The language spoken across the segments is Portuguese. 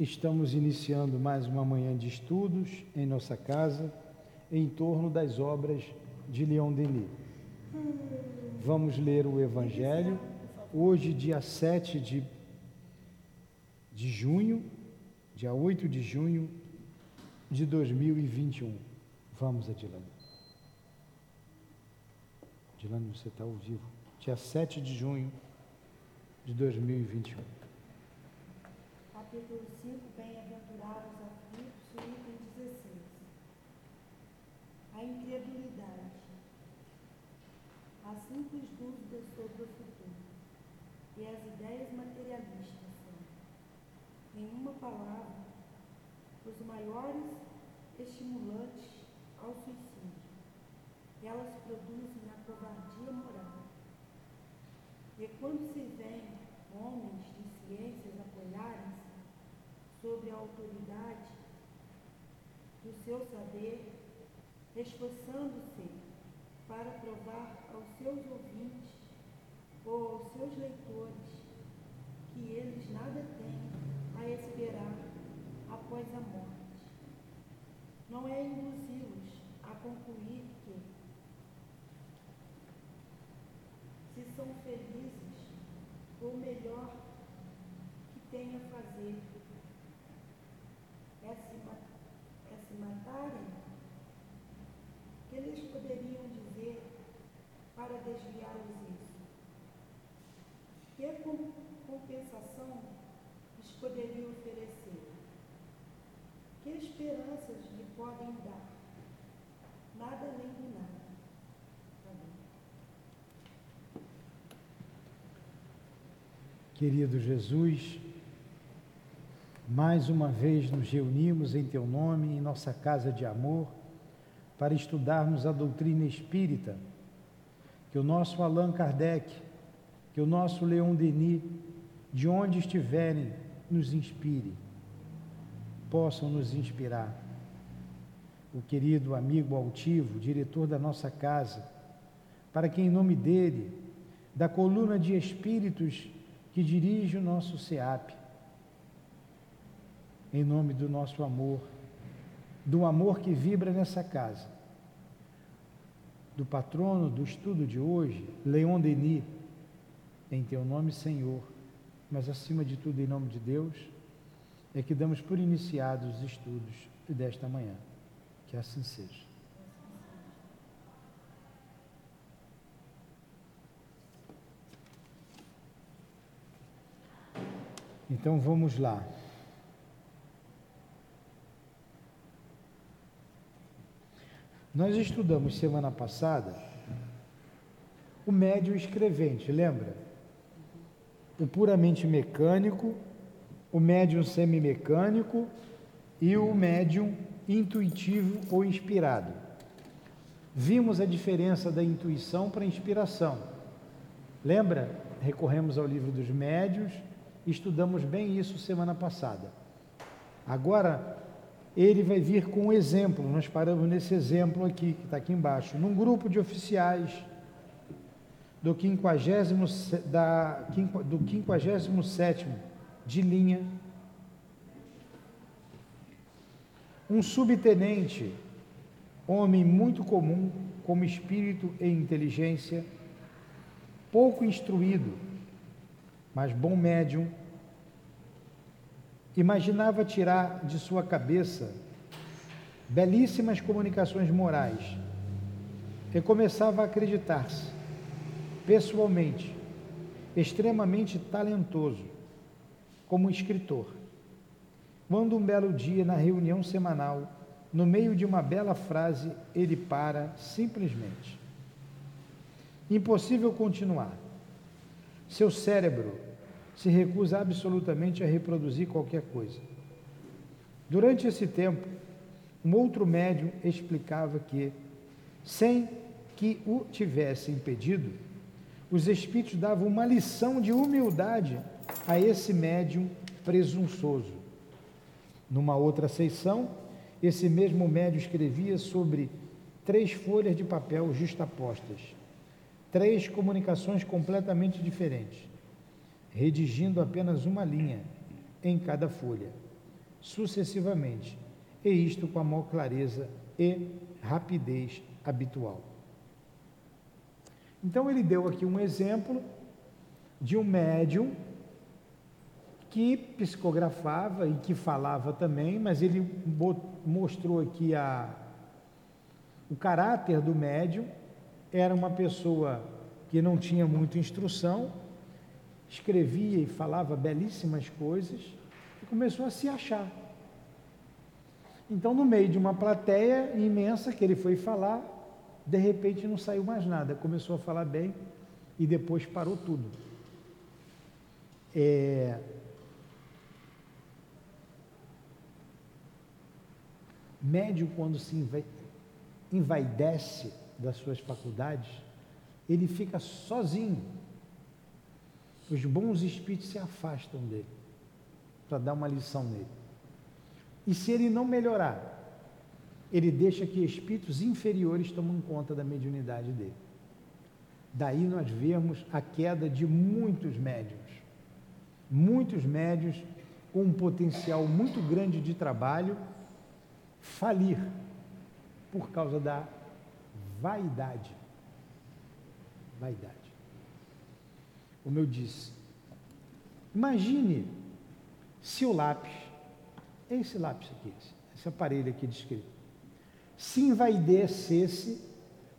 Estamos iniciando mais uma manhã de estudos em nossa casa em torno das obras de Leon Denis. Vamos ler o Evangelho, hoje, dia 7 de, de junho, dia 8 de junho de 2021. Vamos, Adilane. Adilane, você está ao vivo. Dia 7 de junho de 2021 capítulo 5, Bem-aventurados aflitos, item 16. A incredulidade. A simples dúvida sobre o futuro e as ideias materialistas são, em uma palavra, os maiores estimulantes ao suicídio. Elas produzem a covardia moral. E quando se vêem homens de ciências apoiarem-se sobre a autoridade do seu saber, esforçando-se para provar aos seus ouvintes ou aos seus leitores que eles nada têm a esperar após a morte. Não é induzi-los a concluir que, se são felizes, o melhor que têm a fazer é se, é se matarem, que eles poderiam dizer para desviá-los isso? Que compensação lhes poderiam oferecer? Que esperanças lhe podem dar? Nada além do nada. Querido Jesus, mais uma vez nos reunimos em Teu nome, em nossa casa de amor, para estudarmos a doutrina espírita. Que o nosso Allan Kardec, que o nosso Leon Denis, de onde estiverem, nos inspire, possam nos inspirar. O querido amigo altivo, diretor da nossa casa, para que, em nome dele, da coluna de espíritos que dirige o nosso SEAP, em nome do nosso amor, do amor que vibra nessa casa, do patrono do estudo de hoje, Leon Denis, em teu nome, Senhor, mas acima de tudo, em nome de Deus, é que damos por iniciados os estudos desta manhã. Que assim seja. Então vamos lá. Nós estudamos semana passada o médio escrevente, lembra? O puramente mecânico, o médium semimecânico e o médium intuitivo ou inspirado. Vimos a diferença da intuição para a inspiração. Lembra? Recorremos ao livro dos médios, estudamos bem isso semana passada. Agora, ele vai vir com um exemplo. Nós paramos nesse exemplo aqui, que está aqui embaixo. Num grupo de oficiais do 50, da, do 57 de linha, um subtenente, homem muito comum, como espírito e inteligência, pouco instruído, mas bom médium, imaginava tirar de sua cabeça belíssimas comunicações morais e começava a acreditar-se, pessoalmente, extremamente talentoso como escritor. Quando um belo dia, na reunião semanal, no meio de uma bela frase, ele para simplesmente. Impossível continuar. Seu cérebro se recusa absolutamente a reproduzir qualquer coisa. Durante esse tempo, um outro médium explicava que, sem que o tivesse impedido, os espíritos davam uma lição de humildade a esse médium presunçoso. Numa outra sessão, esse mesmo médium escrevia sobre três folhas de papel justapostas, três comunicações completamente diferentes redigindo apenas uma linha em cada folha. sucessivamente, e isto com a maior clareza e rapidez habitual. Então ele deu aqui um exemplo de um médium que psicografava e que falava também, mas ele mostrou aqui a, o caráter do médium. Era uma pessoa que não tinha muita instrução, escrevia e falava belíssimas coisas e começou a se achar. Então, no meio de uma plateia imensa que ele foi falar, de repente não saiu mais nada, começou a falar bem e depois parou tudo. É... Médio, quando se envaidece das suas faculdades, ele fica sozinho. Os bons espíritos se afastam dele para dar uma lição nele. E se ele não melhorar, ele deixa que espíritos inferiores tomem conta da mediunidade dele. Daí nós vemos a queda de muitos médios. Muitos médios com um potencial muito grande de trabalho falir por causa da vaidade. Vaidade. Como eu disse, imagine se o lápis, esse lápis aqui, esse aparelho aqui descrito, se envaidecesse,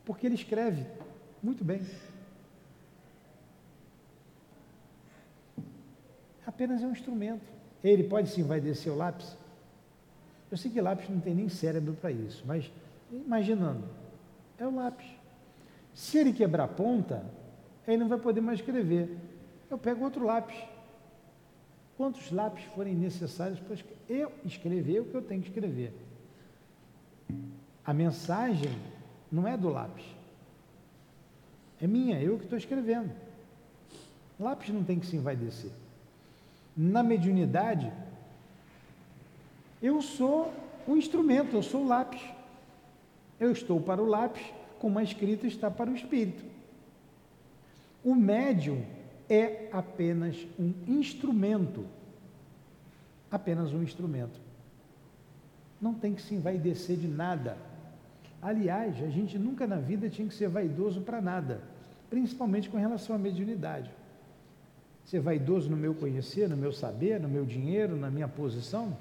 porque ele escreve muito bem. Apenas é um instrumento. Ele pode se envaidecer o lápis? Eu sei que lápis não tem nem cérebro para isso, mas imaginando, é o lápis. Se ele quebrar a ponta, ele não vai poder mais escrever. Eu pego outro lápis. Quantos lápis forem necessários para eu escrever o que eu tenho que escrever? A mensagem não é do lápis. É minha, eu que estou escrevendo. Lápis não tem que se envaidecer. Na mediunidade, eu sou o instrumento, eu sou o lápis. Eu estou para o lápis, como a escrita está para o espírito. O médium é apenas um instrumento. Apenas um instrumento. Não tem que se envaidecer de nada. Aliás, a gente nunca na vida tinha que ser vaidoso para nada, principalmente com relação à mediunidade. Ser vaidoso no meu conhecer, no meu saber, no meu dinheiro, na minha posição?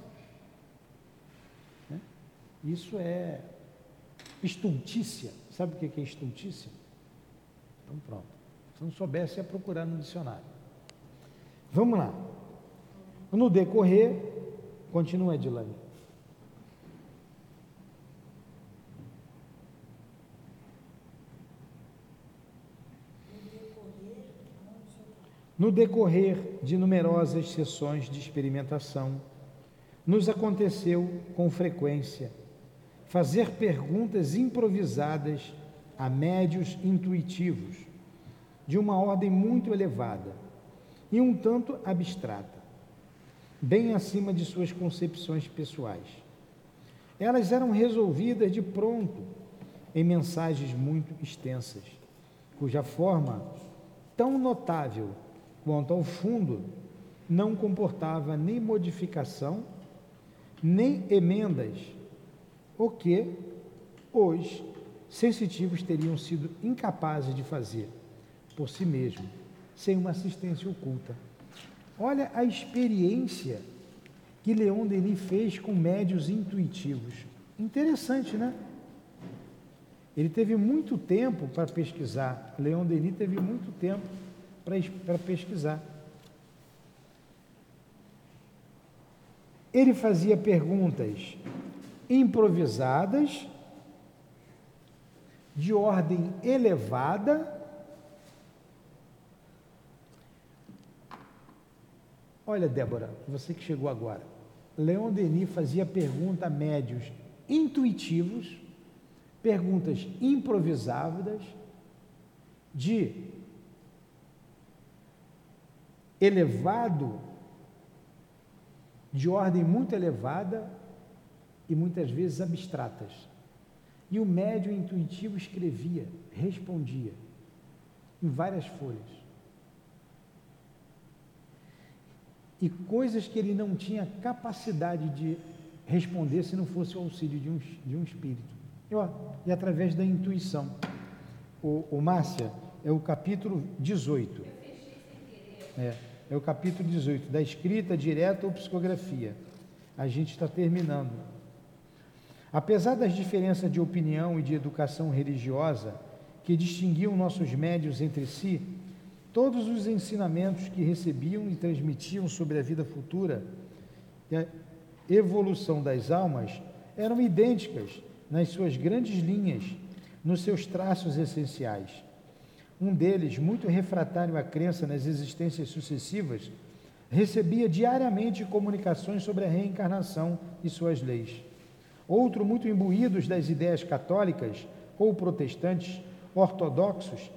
Né? Isso é estultícia. Sabe o que é estultícia? Então pronto. Se não soubesse, ia procurar no dicionário. Vamos lá. No decorrer, continua Edilane. No decorrer de numerosas sessões de experimentação, nos aconteceu com frequência fazer perguntas improvisadas a médios intuitivos, de uma ordem muito elevada e um tanto abstrata, bem acima de suas concepções pessoais. Elas eram resolvidas de pronto em mensagens muito extensas, cuja forma tão notável quanto ao fundo, não comportava nem modificação, nem emendas, o que os sensitivos teriam sido incapazes de fazer por si mesmos, sem uma assistência oculta. Olha a experiência que Leon Denis fez com médios intuitivos. Interessante, né? Ele teve muito tempo para pesquisar. Leon Denis teve muito tempo para pesquisar. Ele fazia perguntas improvisadas, de ordem elevada. Olha, Débora, você que chegou agora. Leon Denis fazia perguntas a médios intuitivos, perguntas improvisadas, de elevado, de ordem muito elevada e muitas vezes abstratas. E o médium intuitivo escrevia, respondia, em várias folhas. E coisas que ele não tinha capacidade de responder se não fosse o auxílio de um, de um espírito. E, ó, e através da intuição. O, o Márcia é o capítulo 18. É, é o capítulo 18, da escrita direta ou psicografia. A gente está terminando. Apesar das diferenças de opinião e de educação religiosa que distinguiam nossos médios entre si, todos os ensinamentos que recebiam e transmitiam sobre a vida futura e a evolução das almas eram idênticas nas suas grandes linhas, nos seus traços essenciais. Um deles, muito refratário à crença nas existências sucessivas, recebia diariamente comunicações sobre a reencarnação e suas leis. Outro, muito imbuídos das ideias católicas ou protestantes, ortodoxos,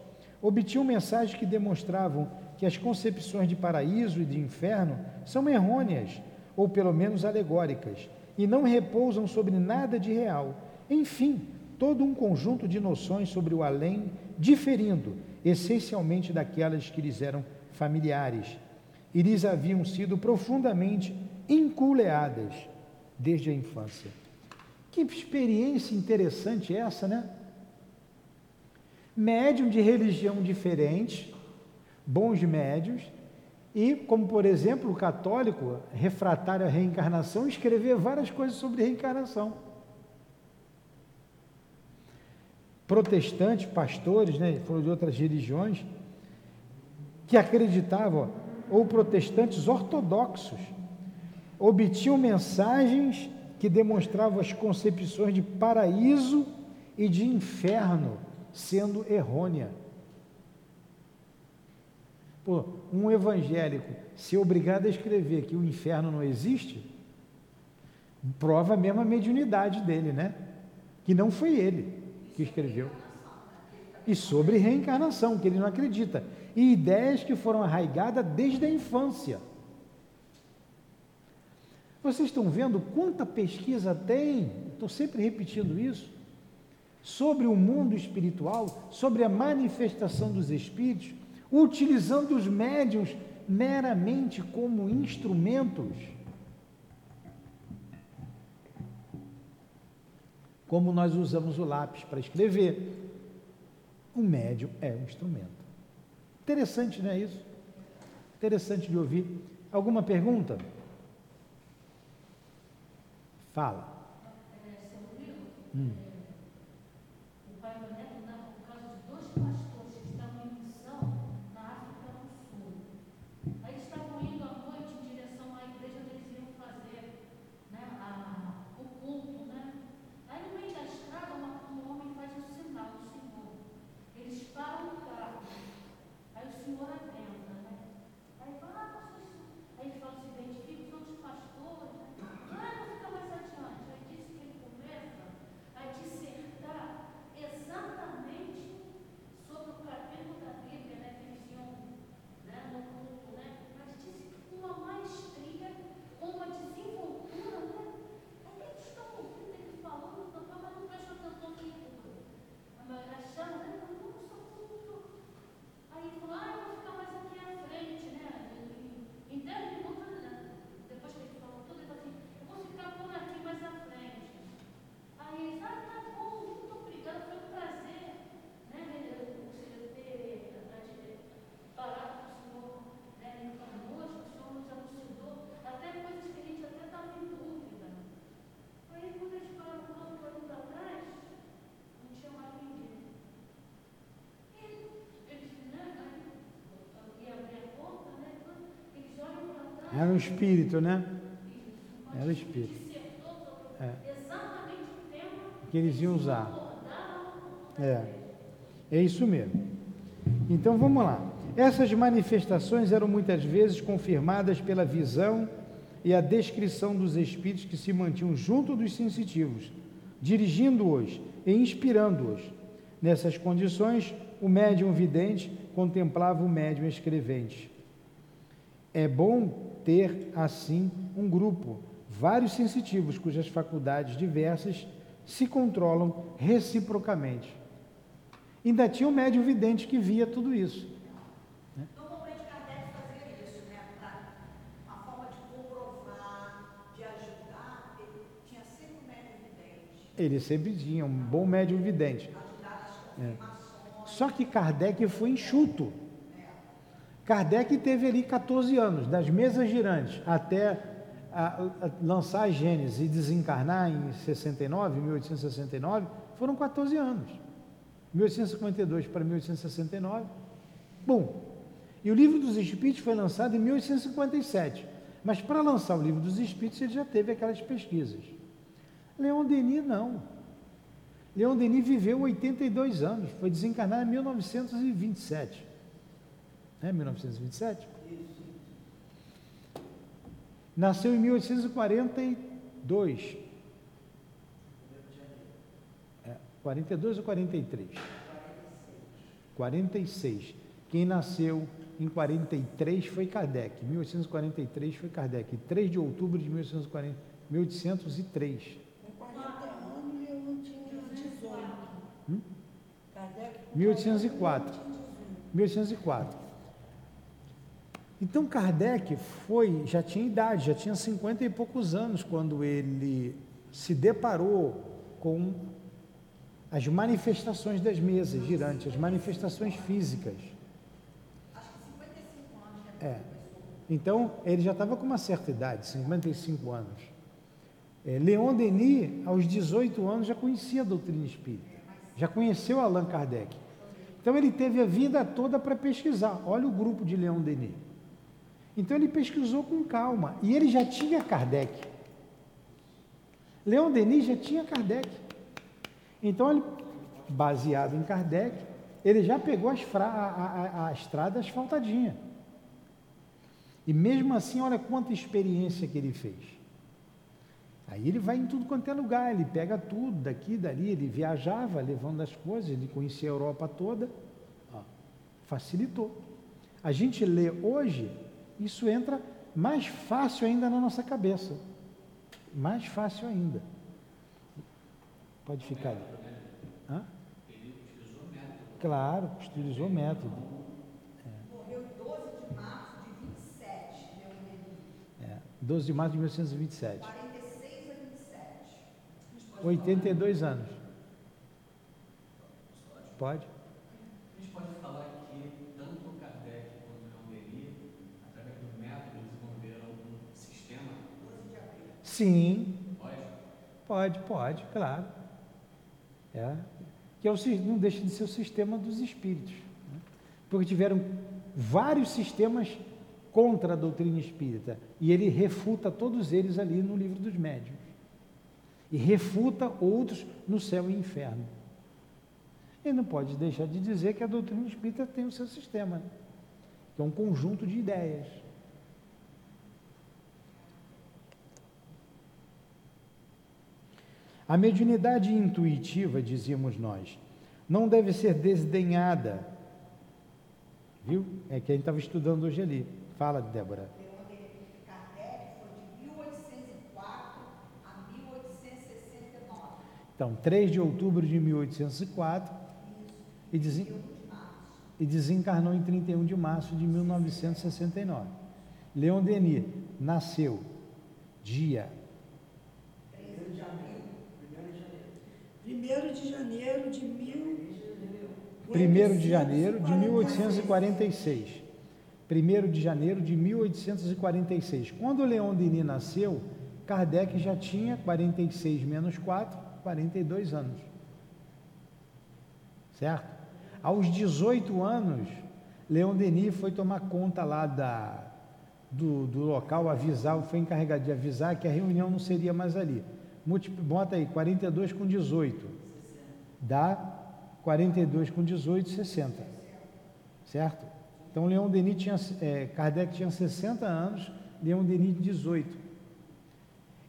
obtinham mensagens que demonstravam que as concepções de paraíso e de inferno são errôneas, ou pelo menos alegóricas, e não repousam sobre nada de real. Enfim, todo um conjunto de noções sobre o além, diferindo essencialmente daquelas que lhes eram familiares e lhes haviam sido profundamente inculeadas desde a infância. Que experiência interessante essa, né? Médium de religião diferente, bons médios, e, como por exemplo, o católico, refratário à reencarnação, escrever várias coisas sobre reencarnação. Protestantes, pastores, né, foram de outras religiões, que acreditavam, ou protestantes ortodoxos, obtinham mensagens que demonstravam as concepções de paraíso e de inferno sendo errônea. Pô, um evangélico ser obrigado a escrever que o inferno não existe, prova mesmo a mediunidade dele, né? Que não foi ele que escreveu. E sobre reencarnação, que ele não acredita. E ideias que foram arraigadas desde a infância. Vocês estão vendo quanta pesquisa tem, estou sempre repetindo isso, sobre o mundo espiritual, sobre a manifestação dos espíritos, utilizando os médiums meramente como instrumentos. Como nós usamos o lápis para escrever, o médium é um instrumento. Interessante, não é isso? Interessante de ouvir. Alguma pergunta? Fala. Hum. Era um espírito, né? Era o espírito. É. Que eles iam usar. É. É isso mesmo. Então vamos lá. Essas manifestações eram muitas vezes confirmadas pela visão e a descrição dos espíritos que se mantinham junto dos sensitivos, dirigindo-os e inspirando-os. Nessas condições, o médium vidente contemplava o médium escrevente. É bom ter, assim, um grupo, vários sensitivos, cujas faculdades diversas se controlam reciprocamente. Ainda tinha um médio vidente que via tudo isso. Ele sempre tinha um bom médium vidente. É. Só que Kardec foi enxuto. Kardec teve ali 14 anos, das mesas girantes até a, a lançar a Gênesis e desencarnar em 69, 1869, foram 14 anos. 1852 para 1869. Bom, e o Livro dos Espíritos foi lançado em 1857. Mas para lançar o Livro dos Espíritos, ele já teve aquelas pesquisas. Leon Denis não. Leon Denis viveu 82 anos, foi desencarnar em 1927. É 1927? Nasceu em 1842. É, 42 ou 43? 46. Quem nasceu em 43 foi Kardec. 1843 foi Kardec. 3 de outubro de 1840, 1803. Com 40 anos eu não tinha 18. Hum? Kardec com 1804. 40 anos, eu não tinha 18. 1804. Então Kardec foi, já tinha idade, já tinha 50 e poucos anos quando ele se deparou com as manifestações das mesas girantes, as manifestações físicas. É. Então, ele já estava com uma certa idade, 55 anos. É, Leon Denis, aos 18 anos, já conhecia a doutrina espírita, já conheceu Allan Kardec. Então, ele teve a vida toda para pesquisar. Olha o grupo de Leon Denis. Então, ele pesquisou com calma. E ele já tinha Kardec. Leon Denis já tinha Kardec. Então, ele, baseado em Kardec, ele já pegou as fra- a, a- a- estrada asfaltadinha. E mesmo assim, olha quanta experiência que ele fez. Aí ele vai em tudo quanto é lugar, ele pega tudo daqui, dali, ele viajava levando as coisas, ele conhecia a Europa toda, facilitou. A gente lê hoje, isso entra mais fácil ainda na nossa cabeça. Mais fácil ainda. Pode ficar ali. Hã? Claro, utilizou método. Morreu 12 de março de 27, Leon Denis. É, 12 de março de 1927. 46 a 27. 82 anos. Pode? A gente pode falar que tanto o Kardec quanto o Leon Denis, através do método, desenvolveram um sistema. Sim, Pode? pode, pode, claro. É, que é o, não deixa de ser o sistema dos espíritos. né? Porque tiveram vários sistemas contra a doutrina espírita. E ele refuta todos eles ali no livro dos médiuns. E refuta outros no céu e inferno. E não pode deixar de dizer que a doutrina espírita tem o seu sistema, né? que é um conjunto de ideias. A mediunidade intuitiva, dizíamos nós, não deve ser desdenhada. Viu? É que a gente estava estudando hoje ali. Fala, Débora. Leon Denis Kardec foi de 1804 a 1869. Então, 3 de outubro de 1804 e, desen- e desencarnou em 31 de março de 1969. Leon Denis nasceu dia 1 de janeiro de mil... 1 de janeiro de 1846. 1 de janeiro de 1846. Quando o Leon Denis nasceu, Kardec já tinha 46 menos 4, 42 anos. Certo? Aos 18 anos, Leon Denis foi tomar conta lá da, do, do local, avisar, foi encarregado de avisar que a reunião não seria mais ali. Bota aí, 42 com 18. Dá 42 com 18, 60. Certo? Então, Leon Denis tinha, eh, Kardec tinha 60 anos, Leon Denis 18.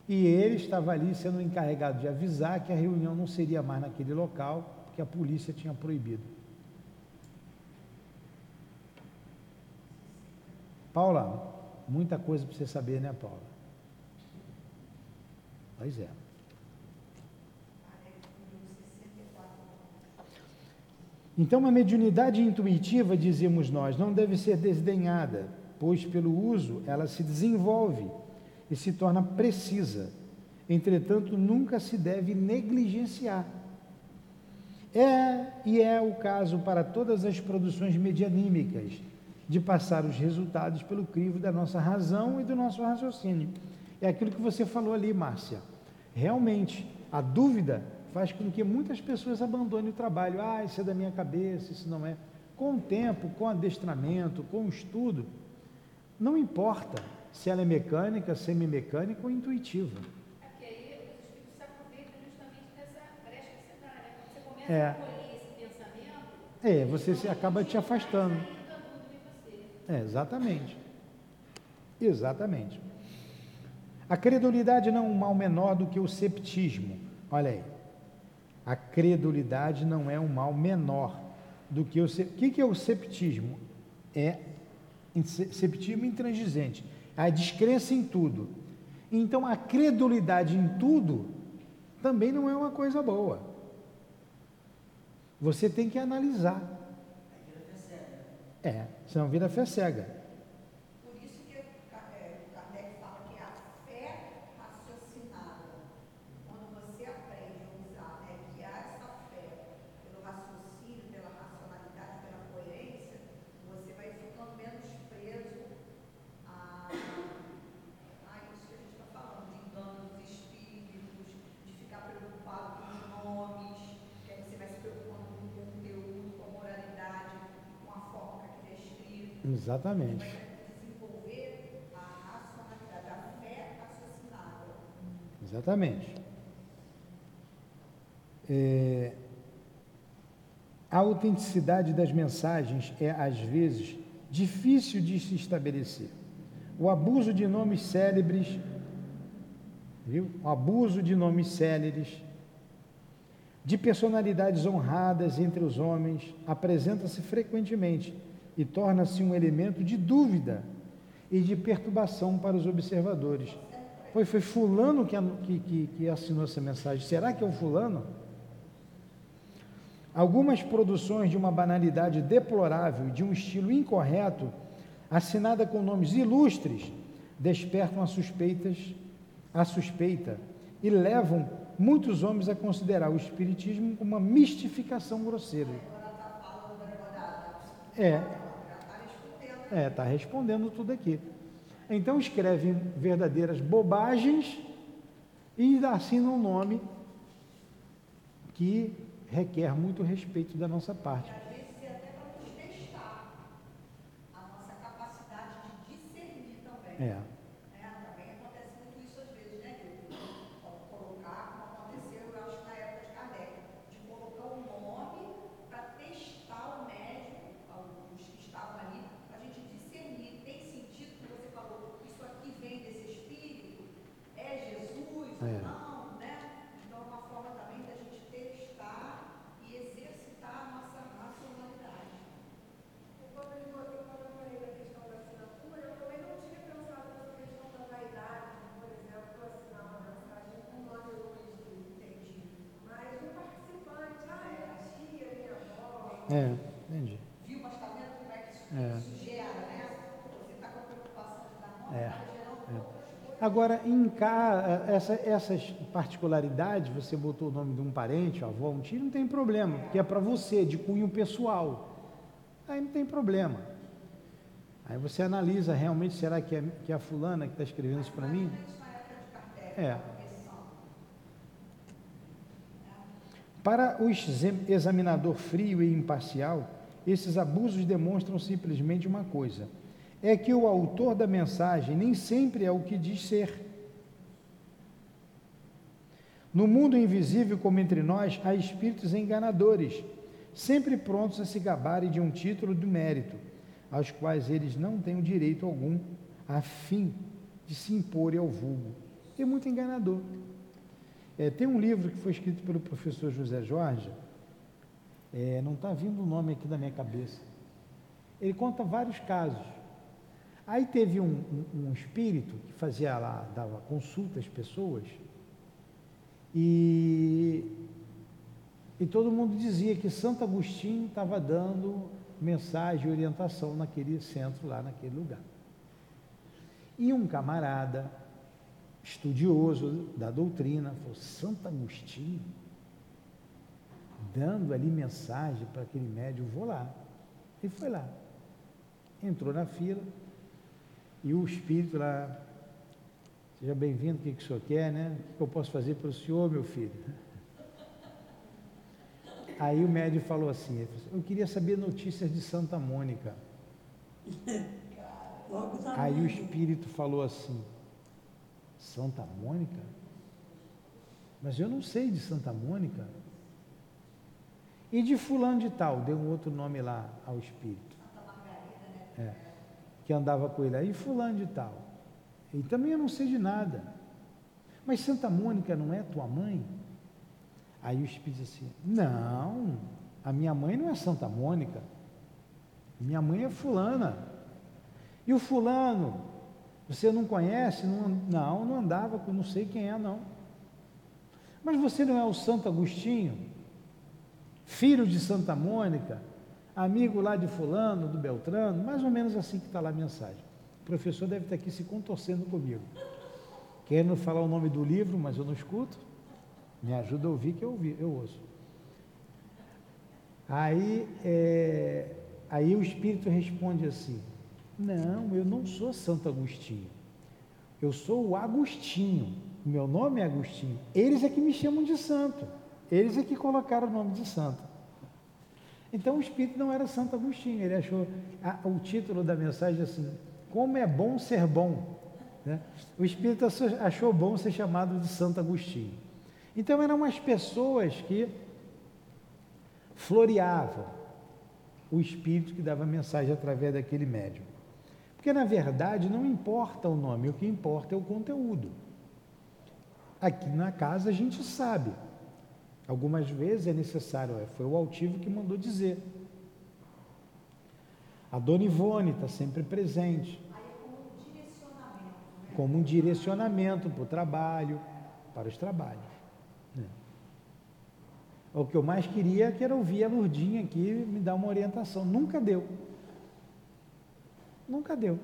E ele estava ali sendo encarregado de avisar que a reunião não seria mais naquele local, porque a polícia tinha proibido. Paula, muita coisa para você saber, né, Paula? Pois é. Então, a mediunidade intuitiva, dizemos nós, não deve ser desdenhada, pois pelo uso ela se desenvolve e se torna precisa. Entretanto, nunca se deve negligenciar. É e é o caso para todas as produções medianímicas, de passar os resultados pelo crivo da nossa razão e do nosso raciocínio. É aquilo que você falou ali, Márcia. Realmente, a dúvida faz com que muitas pessoas abandonem o trabalho. Ah, isso é da minha cabeça, isso não é. Com o tempo, com adestramento, com o estudo, não importa se ela é mecânica, semimecânica ou intuitiva. É aí os espíritos se aproveitam justamente dessa brecha que você dá, né? Quando você começa É. a colher esse pensamento, É, você se acaba te afastando. É, exatamente. Exatamente. A credulidade não é um mal menor do que o ceptismo. Olha aí. A credulidade não é um mal menor do que o. O que é o ceptismo? É ce- ceptismo intransigente. A descrença em tudo. Então, a credulidade em tudo também não é uma coisa boa. Você tem que analisar. É, senão vira fé cega. Por isso que Ka- é, Kardec fala que a fé raciocinada, quando você aprende a usar, né, guiar essa fé pelo raciocínio, pela racionalidade, pela coerência, você vai ficando menos preso a, a isso que a gente está falando, de engano dos espíritos, de ficar preocupado com os nomes, que aí você vai se preocupando com o conteúdo, com a moralidade, com a forma que aquilo é escrito Exatamente. Exatamente. É, a autenticidade das mensagens é, às vezes, difícil de se estabelecer. O abuso de nomes célebres, viu? O abuso de nomes céleres, de personalidades honradas entre os homens, apresenta-se frequentemente e torna-se um elemento de dúvida e de perturbação para os observadores. Foi, foi fulano que, que, que, assinou essa mensagem. Será que é o fulano? Algumas produções de uma banalidade deplorável, de um estilo incorreto, assinada com nomes ilustres, despertam as suspeitas, a suspeita e levam muitos homens a considerar o espiritismo uma mistificação grosseira. É, é, está respondendo tudo aqui. Então escrevem verdadeiras bobagens e assinam um nome que requer muito respeito da nossa parte. E às vezes é até para nos testar a nossa capacidade de discernir também. É, Né? Também acontece muito isso às vezes, né, Nilton? Como Colocar, como aconteceu, eu acho, na época de Kardec, de colocar um nome para testar o médium, os que estavam ali, para a gente discernir. Tem sentido que você falou, isso aqui vem desse espírito? É Jesus É. ou não? Né? Então, é uma forma também da gente testar e exercitar a nossa racionalidade. Quando ele falou- quando eu falei da questão da assinatura, eu também não tinha pensado nessa questão da vaidade, por exemplo, assinar uma mensagem com nome hoje, entendi. Mas um participante, ah, é a tia, minha avó. é, entendi. Viu, mas está vendo como é que isso, É. isso gera, né? Você está com a preocupação de dar nome, É. está gerando outras coisas. Agora, em cá, essa, essas particularidades, você botou o nome de um parente, avó, um tio, não tem problema, porque é para você, de cunho pessoal. Aí não tem problema. Aí você analisa realmente, será que é, que é a fulana que está escrevendo isso para mim? É. Para o exam- examinador frio e imparcial, esses abusos demonstram simplesmente uma coisa: é que o autor da mensagem nem sempre é o que diz ser. No mundo invisível como entre nós, há espíritos enganadores, sempre prontos a se gabarem de um título de mérito, aos quais eles não têm direito algum, a fim de se imporem ao vulgo. É muito enganador. É, tem um livro que foi escrito pelo professor José Jorge, é, não está vindo o nome aqui da minha cabeça. Ele conta vários casos. Aí teve um, um- um espírito que fazia lá, dava consulta às pessoas, e, e todo mundo dizia que Santo Agostinho estava dando mensagem e orientação naquele centro lá, naquele lugar. E um camarada estudioso da doutrina, falou, Santo Agostinho, dando ali mensagem para aquele médium, vou lá. E foi lá. Entrou na fila e o espírito lá, seja bem-vindo, o que, que o senhor quer, né? O que eu posso fazer para o senhor, meu filho? Aí o médium falou assim, ele falou assim, eu queria saber notícias de Santa Mônica. Aí o espírito falou assim: Santa Mônica? Mas eu não sei de Santa Mônica. E de fulano de tal, deu um outro nome lá ao espírito. É, que andava com ele aí, fulano de tal. E também eu não sei de nada. Mas Santa Mônica não é tua mãe? Aí o espírito disse assim: Não, a minha mãe não é Santa Mônica. Minha mãe é fulana. E o fulano, você não conhece? Não, não, não andava, com- não sei quem é, não. Mas você não é o Santo Agostinho, filho de Santa Mônica, amigo lá de fulano, do Beltrano, mais ou menos assim que está lá a mensagem. Professor deve estar aqui se contorcendo comigo. Querendo falar o nome do livro, mas eu não escuto. Me ajuda a ouvir que eu, ouvi, eu ouço. Aí, é, aí o Espírito responde assim: Não, eu não sou Santo Agostinho. Eu sou o Agostinho. Meu nome é Agostinho. Eles é que me chamam de santo. Eles é que colocaram o nome de santo. Então o Espírito não era Santo Agostinho. Ele achou a- o título da mensagem assim: Como é bom ser bom. né? O Espírito achou- bom ser chamado de Santo Agostinho. Então eram umas pessoas que floreavam o espírito que dava mensagem através daquele médium. Porque na verdade não importa o nome, o que importa é o conteúdo. Aqui na casa a gente sabe. Algumas vezes é necessário, foi o altivo que mandou dizer. A Dona Ivone está sempre presente. Como um direcionamento para o trabalho, para os trabalhos. né? O que eu mais queria que era ouvir a Lurdinha aqui me dar uma orientação. Nunca deu. Nunca deu.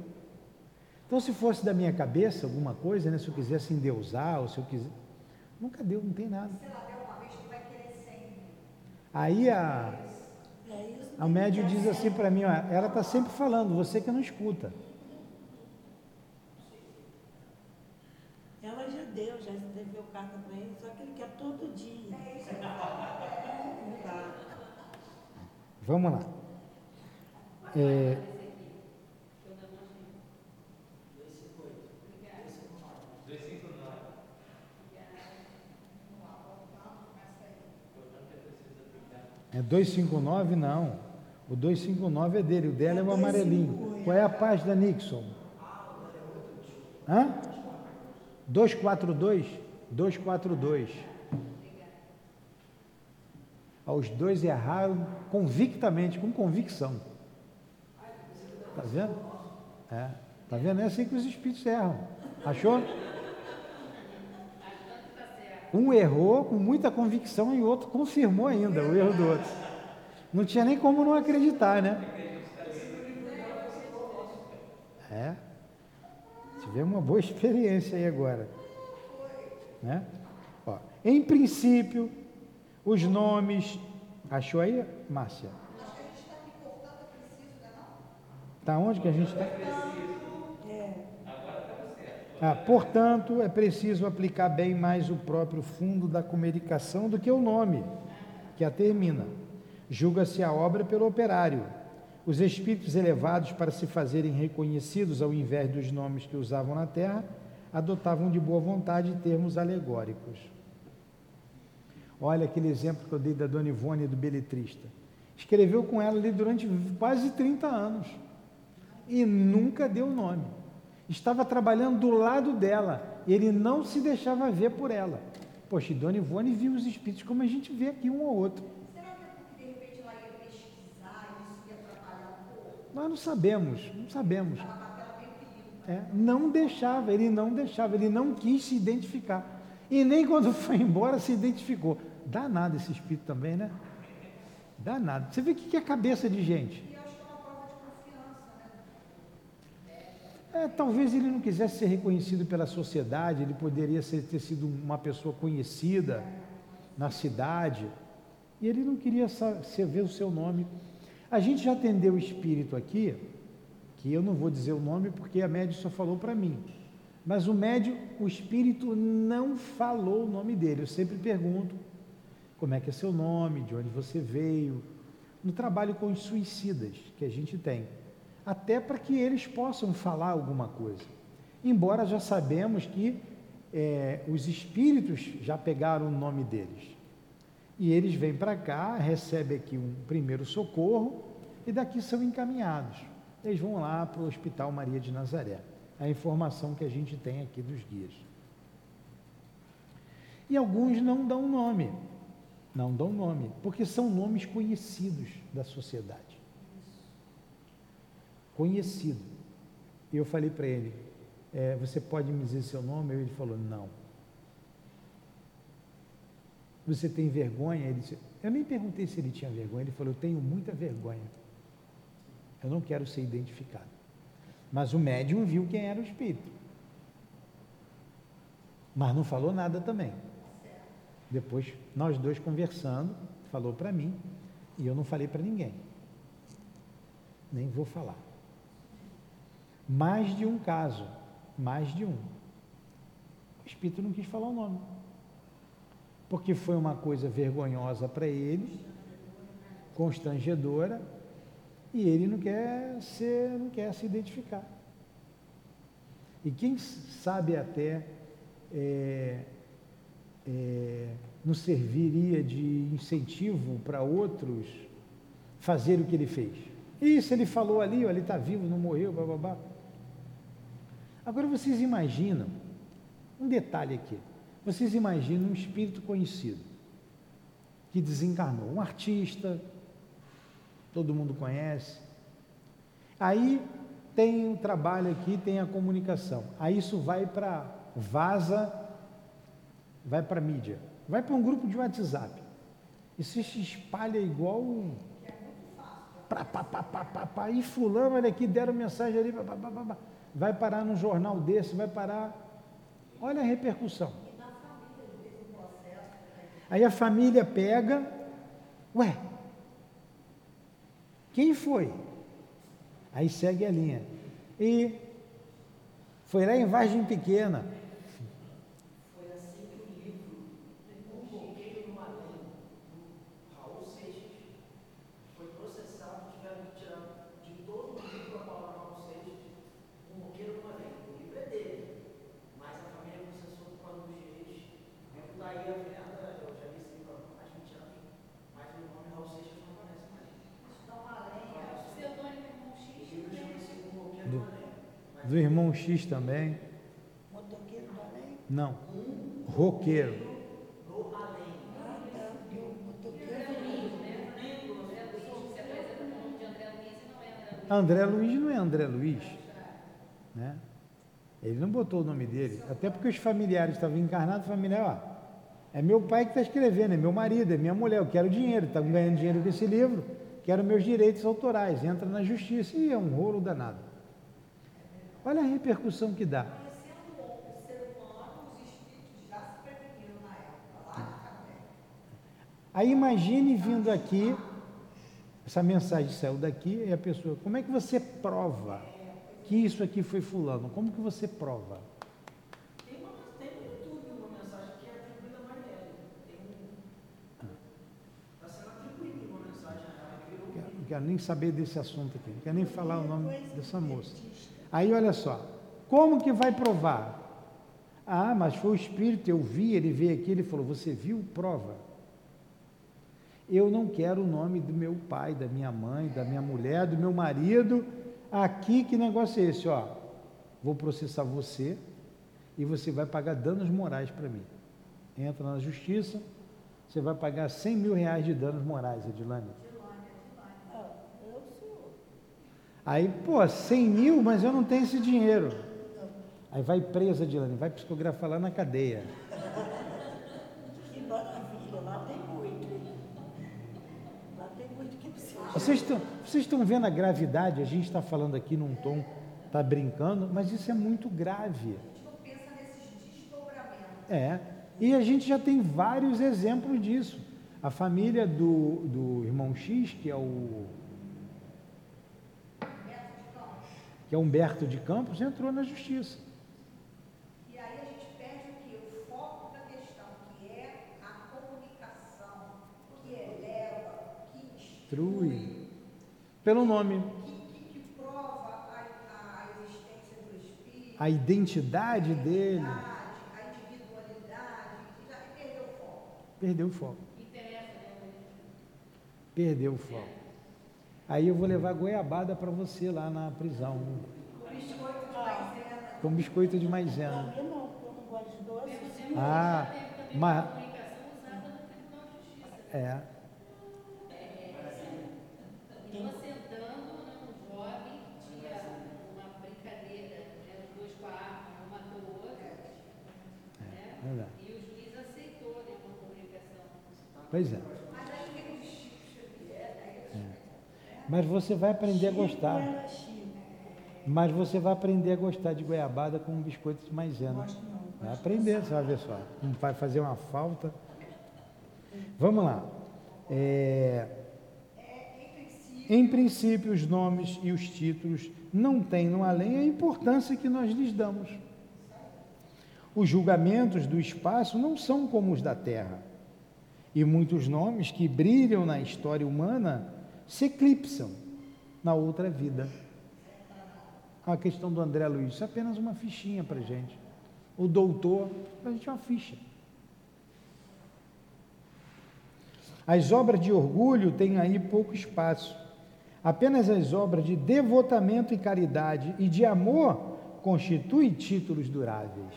Então, se fosse da minha cabeça alguma coisa, né, se eu quisesse endeusar, ou se eu quiser. Nunca deu, não tem nada. Se ela der uma vez, tu vai querer sempre. Aí a, É a médium diz assim para mim, ó, ela está sempre falando, você que não escuta. Ela já deu, já escreveu carta para ele, só que ele quer todo dia. Não dá. Vamos lá. É, É 259 não. O 259 é dele, o dela é o amarelinho. Qual é a página, Nixon? Hã? 242? 242. Os dois erraram convictamente, com convicção. Tá vendo? É. Tá vendo? É assim que os espíritos erram. Achou? Um errou com muita convicção e o outro confirmou ainda o erro do outro. Não tinha nem como não acreditar, né? É. Tivemos uma boa experiência aí agora. Né? Ó, em princípio, os nomes. Achou aí, Márcia? Está onde que a gente está? Ah, portanto, é preciso aplicar bem mais o próprio fundo da comunicação do que o nome que a termina. Julga-se a obra pelo operário. Os espíritos elevados, para se fazerem reconhecidos ao invés dos nomes que usavam na terra, adotavam de boa vontade termos alegóricos. Olha aquele exemplo que eu dei da Dona Ivone do beletrista. Escreveu com ela ali durante quase 30 anos e nunca deu nome. Estava trabalhando do lado dela, ele não se deixava ver por ela. Poxa, e Dona Ivone viu os espíritos como a gente vê aqui um ou outro. Será que é porque de repente ela ia pesquisar e isso ia atrapalhar um pouco? Nós não sabemos, não sabemos. É, não deixava, ele não deixava, ele não quis se identificar. E nem quando foi embora se identificou. Danado esse espírito também, né? Danado. Você vê o que é cabeça de gente. E acho que é uma prova de confiança, né? É, talvez ele não quisesse ser reconhecido pela sociedade, ele poderia ser, ter sido uma pessoa conhecida na cidade, e ele não queria ver o seu nome. A gente já atendeu o espírito aqui, que eu não vou dizer o nome porque a médium só falou para mim. Mas o médium, o espírito não falou o nome dele. Eu sempre pergunto como é que é seu nome, de onde você veio, no trabalho com os suicidas que a gente tem, até para que eles possam falar alguma coisa. Embora já sabemos que é, os espíritos já pegaram o nome deles. E eles vêm para cá, recebem aqui um primeiro socorro e daqui são encaminhados. Eles vão lá para o Hospital Maria de Nazaré. A informação que a gente tem aqui dos guias. E alguns não dão nome. Não dão nome, porque são nomes conhecidos da sociedade. Conhecido. E eu falei para ele, é, você pode me dizer seu nome? Ele falou, não. Você tem vergonha? Ele disse, eu nem perguntei se ele tinha vergonha. Ele falou, eu tenho muita vergonha. Eu não quero ser identificado. Mas o médium viu quem era o espírito. Mas não falou nada também. Depois, nós dois conversando, falou para mim, e eu não falei para ninguém. Nem vou falar. Mais de um caso, mais de um. O espírito não quis falar o nome. Porque foi uma coisa vergonhosa para ele, constrangedora, e ele não quer ser, não quer se identificar. E quem sabe até é, é, nos serviria de incentivo para outros fazer o que ele fez. Isso, ele falou ali, ele está vivo, não morreu, blá. Agora vocês imaginam, um detalhe aqui, vocês imaginam um espírito conhecido, que desencarnou, um artista, todo mundo conhece. Aí tem o trabalho aqui, tem a comunicação. Aí isso vai para vaza vai para mídia, vai para um grupo de WhatsApp. Isso se espalha igual. Pra, pá, pá, pá, pá, pá, e fulano, olha aqui, deram mensagem ali, pá, pá, pá, pá, vai parar num jornal desse, vai parar. Olha a repercussão. Aí a família pega, ué, quem foi? Aí segue a linha. E foi lá em Vargem Pequena. Irmão X também. Motoqueiro do além? Não. Roqueiro. André Luiz não é André Luiz. Né? Ele não botou o nome dele. Até porque os familiares estavam encarnados, familiar, ó. É meu pai que está escrevendo, é meu marido, é minha mulher, eu quero dinheiro, está ganhando dinheiro com esse livro, quero meus direitos autorais, entra na justiça. E é um rolo danado. Olha a repercussão que dá. Aí imagine vindo aqui, essa mensagem saiu daqui e a pessoa, como é que você prova que isso aqui foi fulano? Como que você prova? Tem, uma, tem no YouTube uma mensagem que é atribuída a Marielle. Está sendo atribuída uma mensagem a ela. Não quero nem saber desse assunto aqui, não quero nem falar o nome dessa moça. Aí olha só, como que vai provar? Ah, mas foi o Espírito, eu vi, ele veio aqui, ele falou, você viu? Prova. Eu não quero o nome do meu pai, da minha mãe, da minha mulher, do meu marido. Aqui que negócio é esse, ó? Vou processar você e você vai pagar danos morais para mim. Entra na justiça, você vai pagar 100 mil reais de danos morais, Edilane. Aí, pô, 100 mil, mas eu não tenho esse dinheiro. Aí vai presa, Dilane, vai psicografar lá na cadeia. Que maravilha, lá tem muito. Lá tem muito que precisa. Vocês estão, vocês estão vendo a gravidade? A gente está falando aqui num tom Está brincando, mas isso é muito grave. A gente não pensa nesses desdobramentos. É. E a gente já tem vários exemplos disso. A família do, do irmão X, que é o. Que é Humberto de Campos, entrou na justiça. E aí a gente perde o quê? O foco da questão, que é a comunicação, que eleva, que Trui. instrui, Pelo nome. que, que, que prova a, a existência do espírito. A identidade dele. A individualidade, já perdeu o foco. Perdeu o foco. Interessa, né? Perdeu o foco. Aí eu vou levar goiabada para você lá na prisão. O biscoito de maisena. Com biscoito de maisena. Pra mim não, porque eu não gosto de doce. Ah, mas. É. Uma brincadeira, né, os dois com a arma, matou o outro. Verdade. O juiz aceitou uma comunicação. Pois é. Mas aí vem o Chico Xavier, né? Mas você vai aprender a gostar. Mas você vai aprender a gostar de goiabada com um biscoito de maisena. Vai aprender, você vai ver só. Não vai fazer uma falta. Vamos lá. É, em princípio, os nomes e os títulos não têm no além a importância que nós lhes damos. Os julgamentos do espaço não são como os da terra. E muitos nomes que brilham na história humana se eclipsam na outra vida. A questão do André Luiz, isso é apenas uma fichinha para gente. O doutor, para a gente é uma ficha. As obras de orgulho têm aí pouco espaço. Apenas as obras de devotamento e caridade e de amor constituem títulos duráveis.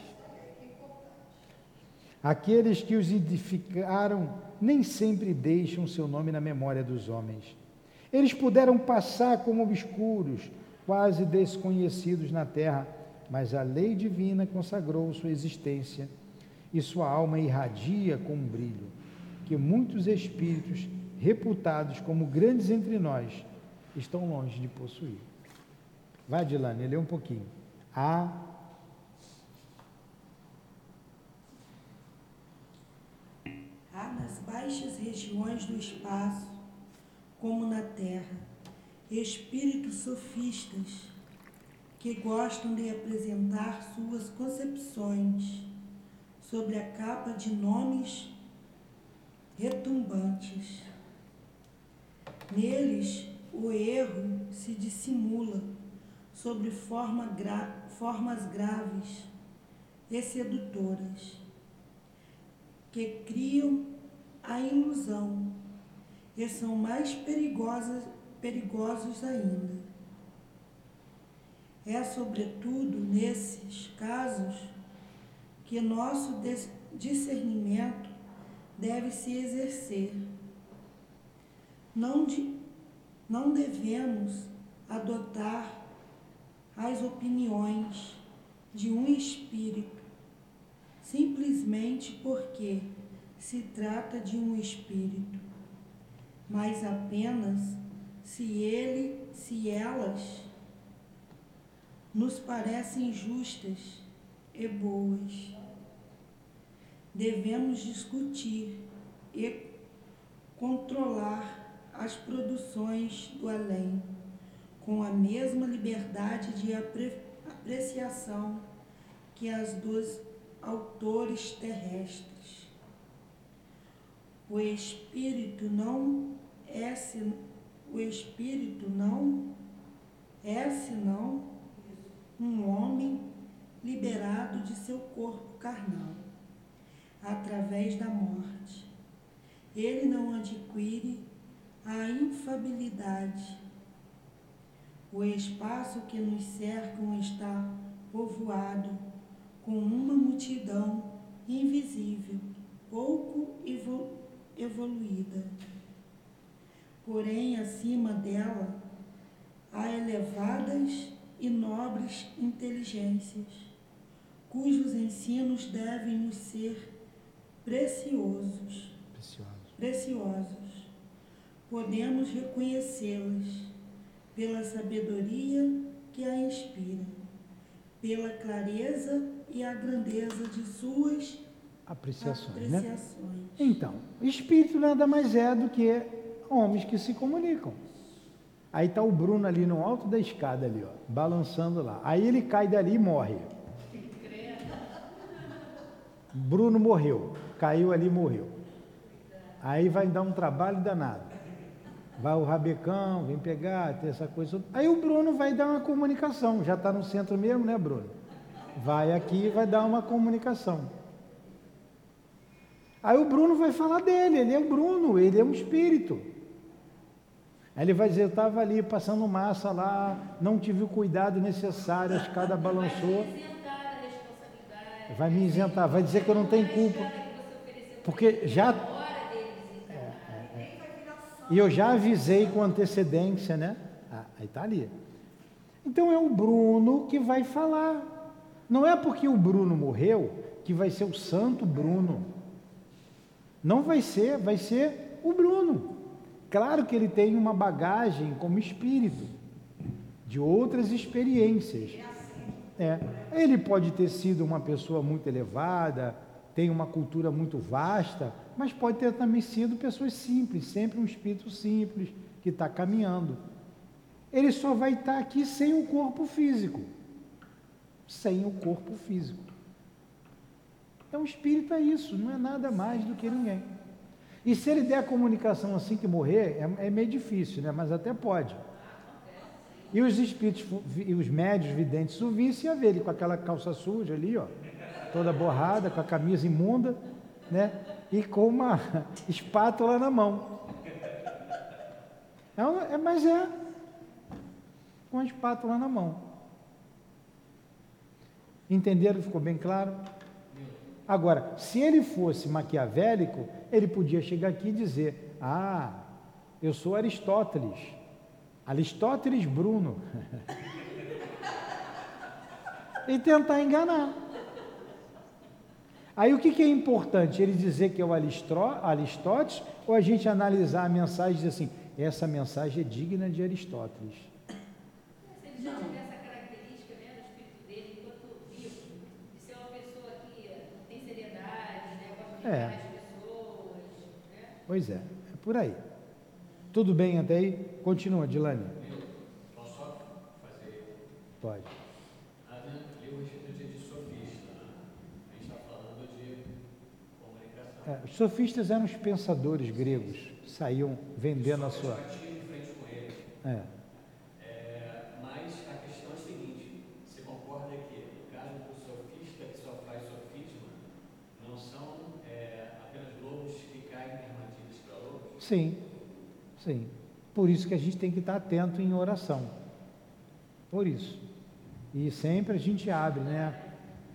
Aqueles que os edificaram nem sempre deixam seu nome na memória dos homens. Eles puderam passar como obscuros, quase desconhecidos na terra, mas a lei divina consagrou sua existência e sua alma irradia com um brilho que muitos espíritos reputados como grandes entre nós estão longe de possuir. Vai, Dilane, lê um pouquinho. A Há nas baixas regiões do espaço, como na terra, espíritos sofistas que gostam de apresentar suas concepções sobre a capa de nomes retumbantes. Neles, o erro se dissimula sobre forma gra- formas graves e sedutoras que criam a ilusão e são mais perigosas, perigosos ainda. É sobretudo nesses casos que nosso discernimento deve se exercer. Não, de, não devemos adotar as opiniões de um espírito simplesmente porque se trata de um espírito, mas apenas se ele, se elas nos parecem justas e boas. Devemos discutir e controlar as produções do além com a mesma liberdade de apre- apreciação que as dos autores terrestres. O espírito não é se- o espírito não é senão um homem liberado de seu corpo carnal através da morte. Ele não adquire a infabilidade. O espaço que nos cercam está povoado com uma multidão invisível, pouco evo- evoluída. Porém, acima dela, há elevadas e nobres inteligências, cujos ensinos devem nos ser preciosos precioso. preciosos. Podemos reconhecê-las pela sabedoria que a inspira, pela clareza e a grandeza de suas Apreciações, né? apreciações. Então, espírito nada mais é do que homens que se comunicam. Aí está o Bruno ali no alto da escada ali, ó, balançando lá. Aí ele cai dali e morre. Bruno morreu, caiu ali e morreu. Aí vai dar um trabalho danado. Vai o rabecão, vem pegar, tem essa coisa. Aí o Bruno vai dar uma comunicação. Já está no centro mesmo, né, Bruno? Vai aqui e vai dar uma comunicação. Aí o Bruno vai falar dele, ele é o Bruno, ele é um espírito. Aí ele vai dizer, eu estava ali passando massa lá, não tive o cuidado necessário, a escada balançou. Vai me isentar da responsabilidade. Vai me isentar, vai dizer que eu não tenho culpa. Porque já- na hora deles encarnar. E eu já avisei com antecedência, né? Ah, aí está ali. Então é o Bruno que vai falar. Não é porque o Bruno morreu que vai ser o santo Bruno. Não vai ser, vai ser o Bruno. Claro que ele tem uma bagagem como espírito, de outras experiências. É. Ele pode ter sido uma pessoa muito elevada, tem uma cultura muito vasta, mas pode ter também sido pessoas simples, sempre um espírito simples que está caminhando. Ele só vai estar aqui sem o corpo físico. Sem o corpo físico. Então o espírito é isso, não é nada mais do que ninguém. E se ele der a comunicação assim que morrer, é, é meio difícil, né? mas até pode. E os espíritos, e os médios videntes o vissem, ia ver ele com aquela calça suja ali, ó, toda borrada, com a camisa imunda, né? E com uma espátula na mão. É, é, mas é, com a espátula na mão. Entenderam? Ficou bem claro? Agora, se ele fosse maquiavélico, ele podia chegar aqui e dizer: Ah, eu sou Aristóteles. Aristóteles Bruno. e tentar enganar. Aí o que, que é importante? Ele dizer que é o Aristró- Aristóteles ou a gente analisar a mensagem e dizer assim: essa mensagem é digna de Aristóteles? Se ele já tiver essa característica né, do espírito dele enquanto vivo, de ser uma pessoa que eh, tem seriedade, né, gosta de É. Pois é, é por aí. Tudo bem até aí? Continua, Dilane. Posso só fazer Pode. Ali o respeito de, de sofista? A gente está falando de comunicação. É, os sofistas eram os pensadores gregos, saíam vendendo a sua. É, mas a questão é a seguinte: você concorda que, no caso do sofista que só faz sofisma, não são é, apenas lobos que caem em armadilhas para lobos? Sim, sim. Por isso que a gente tem que estar atento em oração. Por isso. E sempre a gente abre, né?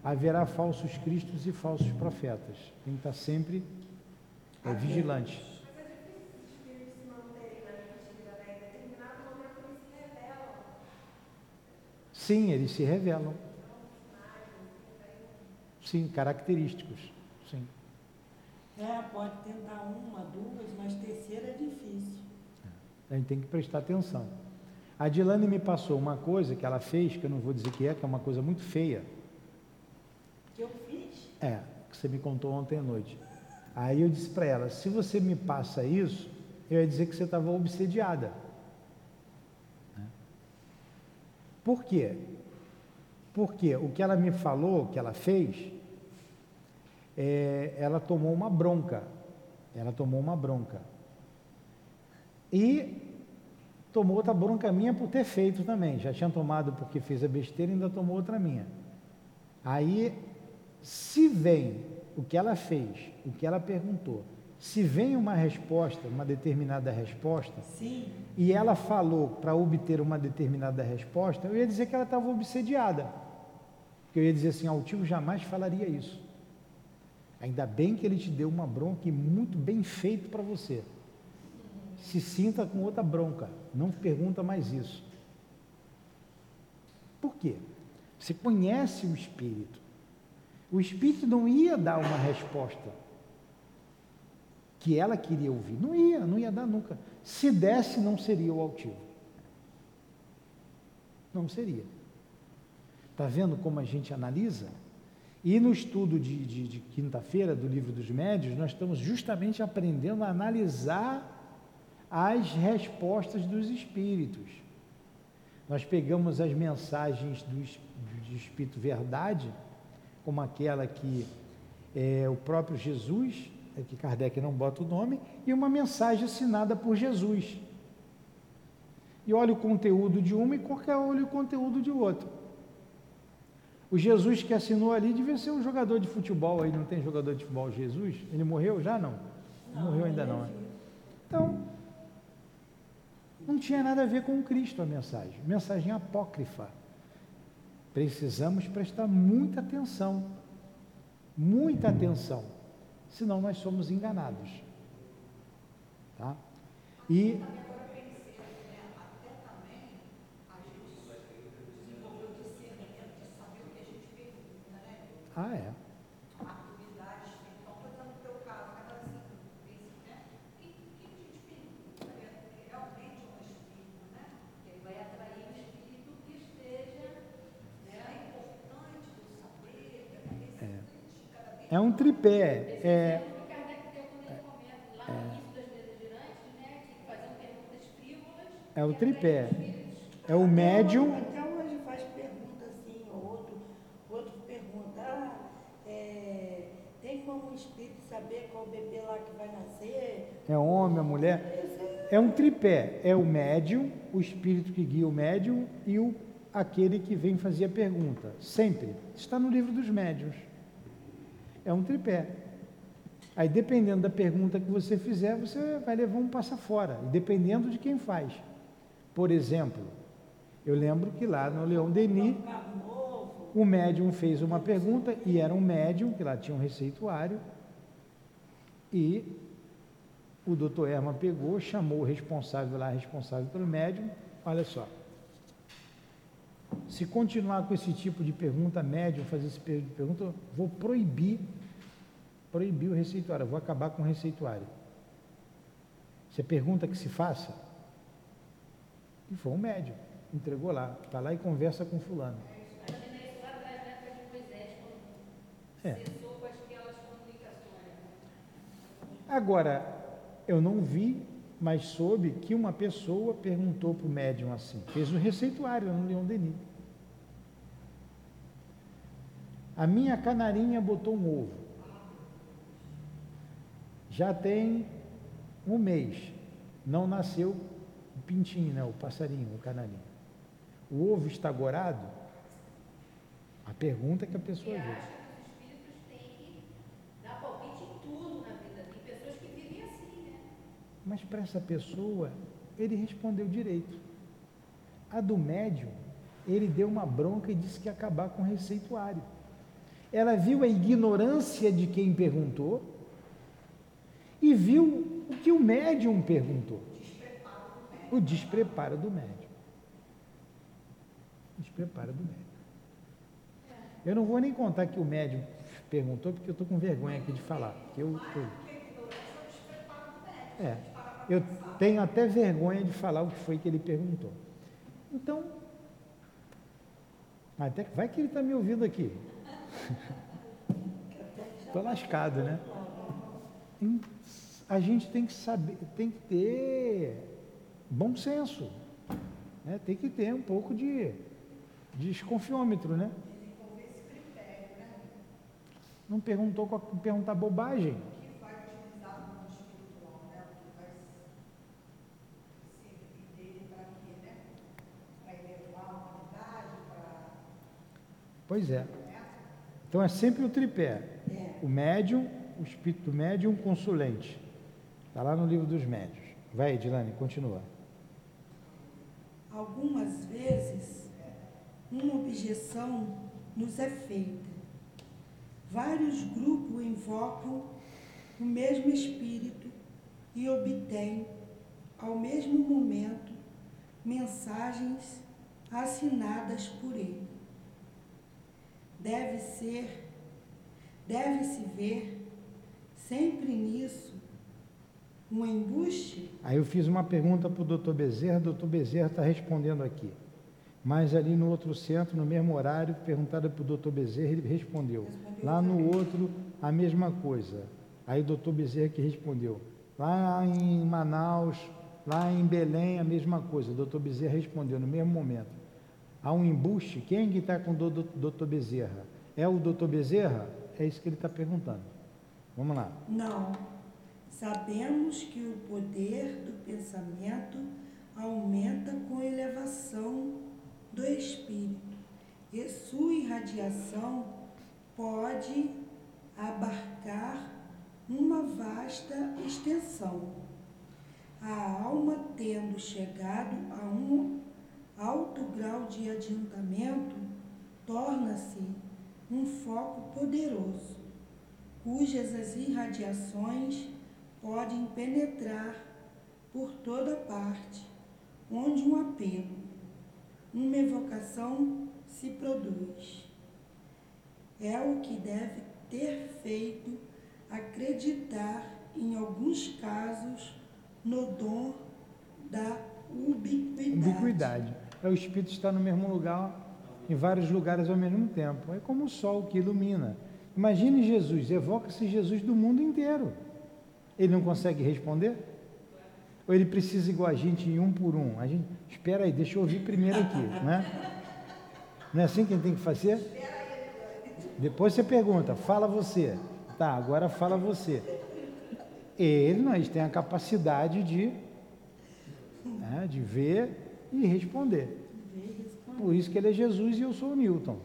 Haverá falsos cristos e falsos profetas. Tem que estar sempre é, vigilante. Sim, eles se revelam. Sim, característicos. Sim. É, pode tentar uma, duas, mas terceira é difícil. A gente tem que prestar atenção. A Dilane me passou uma coisa que ela fez, que eu não vou dizer que é, que é uma coisa muito feia. Que eu fiz? É, que você me contou ontem à noite. Aí eu disse para ela: se você me passa isso, eu ia dizer que você estava obsediada. Né? Por quê? Porque o que ela me falou, que ela fez, é, ela tomou uma bronca. Ela tomou uma bronca. E tomou outra bronca minha por ter feito também. Já tinha tomado porque fez a besteira e ainda tomou outra minha. Aí, se vem o que ela fez, o que ela perguntou, se vem uma resposta, uma determinada resposta, Sim. e ela falou para obter uma determinada resposta, eu ia dizer que ela estava obsediada. Porque eu ia dizer assim, altivo jamais falaria isso. Ainda bem que ele te deu uma bronca e muito bem feito para você. Se sinta com outra bronca, não pergunta mais isso. Por quê? Você conhece o espírito. O espírito não ia dar uma resposta que ela queria ouvir. Não ia, não ia dar nunca. Se desse, não seria o altivo. Não seria. Está vendo como a gente analisa? E no estudo de, de, de quinta-feira do livro dos médios, nós estamos justamente aprendendo a analisar as respostas dos espíritos. Nós pegamos as mensagens do, do Espírito Verdade, como aquela que é, o próprio Jesus, é que Kardec não bota o nome, e uma mensagem assinada por Jesus. E olha o conteúdo de uma e qualquer olha o conteúdo de outro. O Jesus que assinou ali devia ser um jogador de futebol aí, não tem jogador de futebol Jesus? Ele morreu já não? não morreu ainda não. Né? Então, não tinha nada a ver com Cristo a mensagem, mensagem apócrifa. Precisamos prestar muita atenção, muita atenção, senão nós somos enganados. Tá? E Ah, é. Atividades, então, no teu caso, assim, né? O que, que a gente pergunta? É realmente um espírito, né? Que ele vai atrair um espírito que esteja. Né? É importante saber, é, é um tripé. É, é o tripé. É o médium. É homem, é mulher. É um tripé, é o médium, o espírito que guia o médium e o, aquele que vem fazer a pergunta. Sempre. Está no livro dos médiuns. É um tripé. Aí, dependendo da pergunta que você fizer, você vai levar um passo fora, dependendo de quem faz. Por exemplo, eu lembro que lá no Leão Denis, o médium fez uma pergunta, e era um médium, que lá tinha um receituário, e o doutor Herman pegou, chamou o responsável lá, responsável pelo médium, olha só. Se continuar com esse tipo de pergunta, médium, fazer esse tipo de pergunta, vou proibir, proibir o receituário, vou acabar com o receituário. A pergunta que se faça, e foi um médium, entregou lá, está lá e conversa com fulano. É. Agora, eu não vi, mas soube que uma pessoa perguntou para o médium assim, fez um receituário no Leão Denis. A minha canarinha botou um ovo. Já tem um mês. Não nasceu o pintinho, né, o passarinho, o canarinho. O ovo está gorado? A pergunta que a pessoa fez. Mas para essa pessoa, ele respondeu direito. A do médium, ele deu uma bronca e disse que ia acabar com o receituário. Ela viu a ignorância de quem perguntou e viu o que o médium perguntou. O despreparo do médium. Despreparo do médium. Eu não vou nem contar que o médium perguntou, porque eu estou com vergonha aqui de falar. Eu, eu... É. Eu tenho até vergonha de falar o que foi que ele perguntou. Então, até vai que ele está me ouvindo aqui. Estou lascado, né? A gente tem que saber, tem que ter bom senso. Né? Tem que ter um pouco de, de desconfiômetro, né? Não perguntou, perguntar bobagem. Pois é. Então é sempre o tripé. É. O médium, o espírito médium, o consulente. Está lá no livro dos médios. Vai, Edilane, continua. Algumas vezes, uma objeção nos é feita. Vários grupos invocam o mesmo espírito e obtêm, ao mesmo momento, mensagens assinadas por ele deve ser, deve-se ver sempre nisso um embuste? Aí eu fiz uma pergunta para o doutor Bezerra, o doutor Bezerra está respondendo aqui. Mas ali no outro centro, no mesmo horário, perguntada para o doutor Bezerra, ele respondeu. Lá no outro, a mesma coisa. Aí o doutor Bezerra que respondeu. Lá em Manaus, lá em Belém, a mesma coisa. O doutor Bezerra respondeu no mesmo momento. Há um embuste. Quem é que está com o doutor Bezerra? É o doutor Bezerra? É isso que ele está perguntando. Vamos lá. Não. Sabemos que o poder do pensamento aumenta com a elevação do espírito e sua irradiação pode abarcar uma vasta extensão. A alma, tendo chegado a um alto grau de adiantamento, torna-se um foco poderoso, cujas as irradiações podem penetrar por toda parte, onde um apelo, uma evocação se produz. É o que deve ter feito acreditar, em alguns casos, no dom da ubiquidade. Ubiquidade. É o espírito estar no mesmo lugar, em vários lugares ao mesmo tempo. É como o sol que ilumina. Imagine Jesus, evoca-se Jesus do mundo inteiro. Ele não consegue responder? Ou ele precisa igual a gente em um por um? A gente, espera aí, deixa eu ouvir primeiro aqui, né? Não é assim que tem que fazer? Depois você pergunta, fala você. Tá, agora fala você. Ele, nós tem a capacidade de, né, de ver e responder. Por isso que ele é Jesus e eu sou o Newton.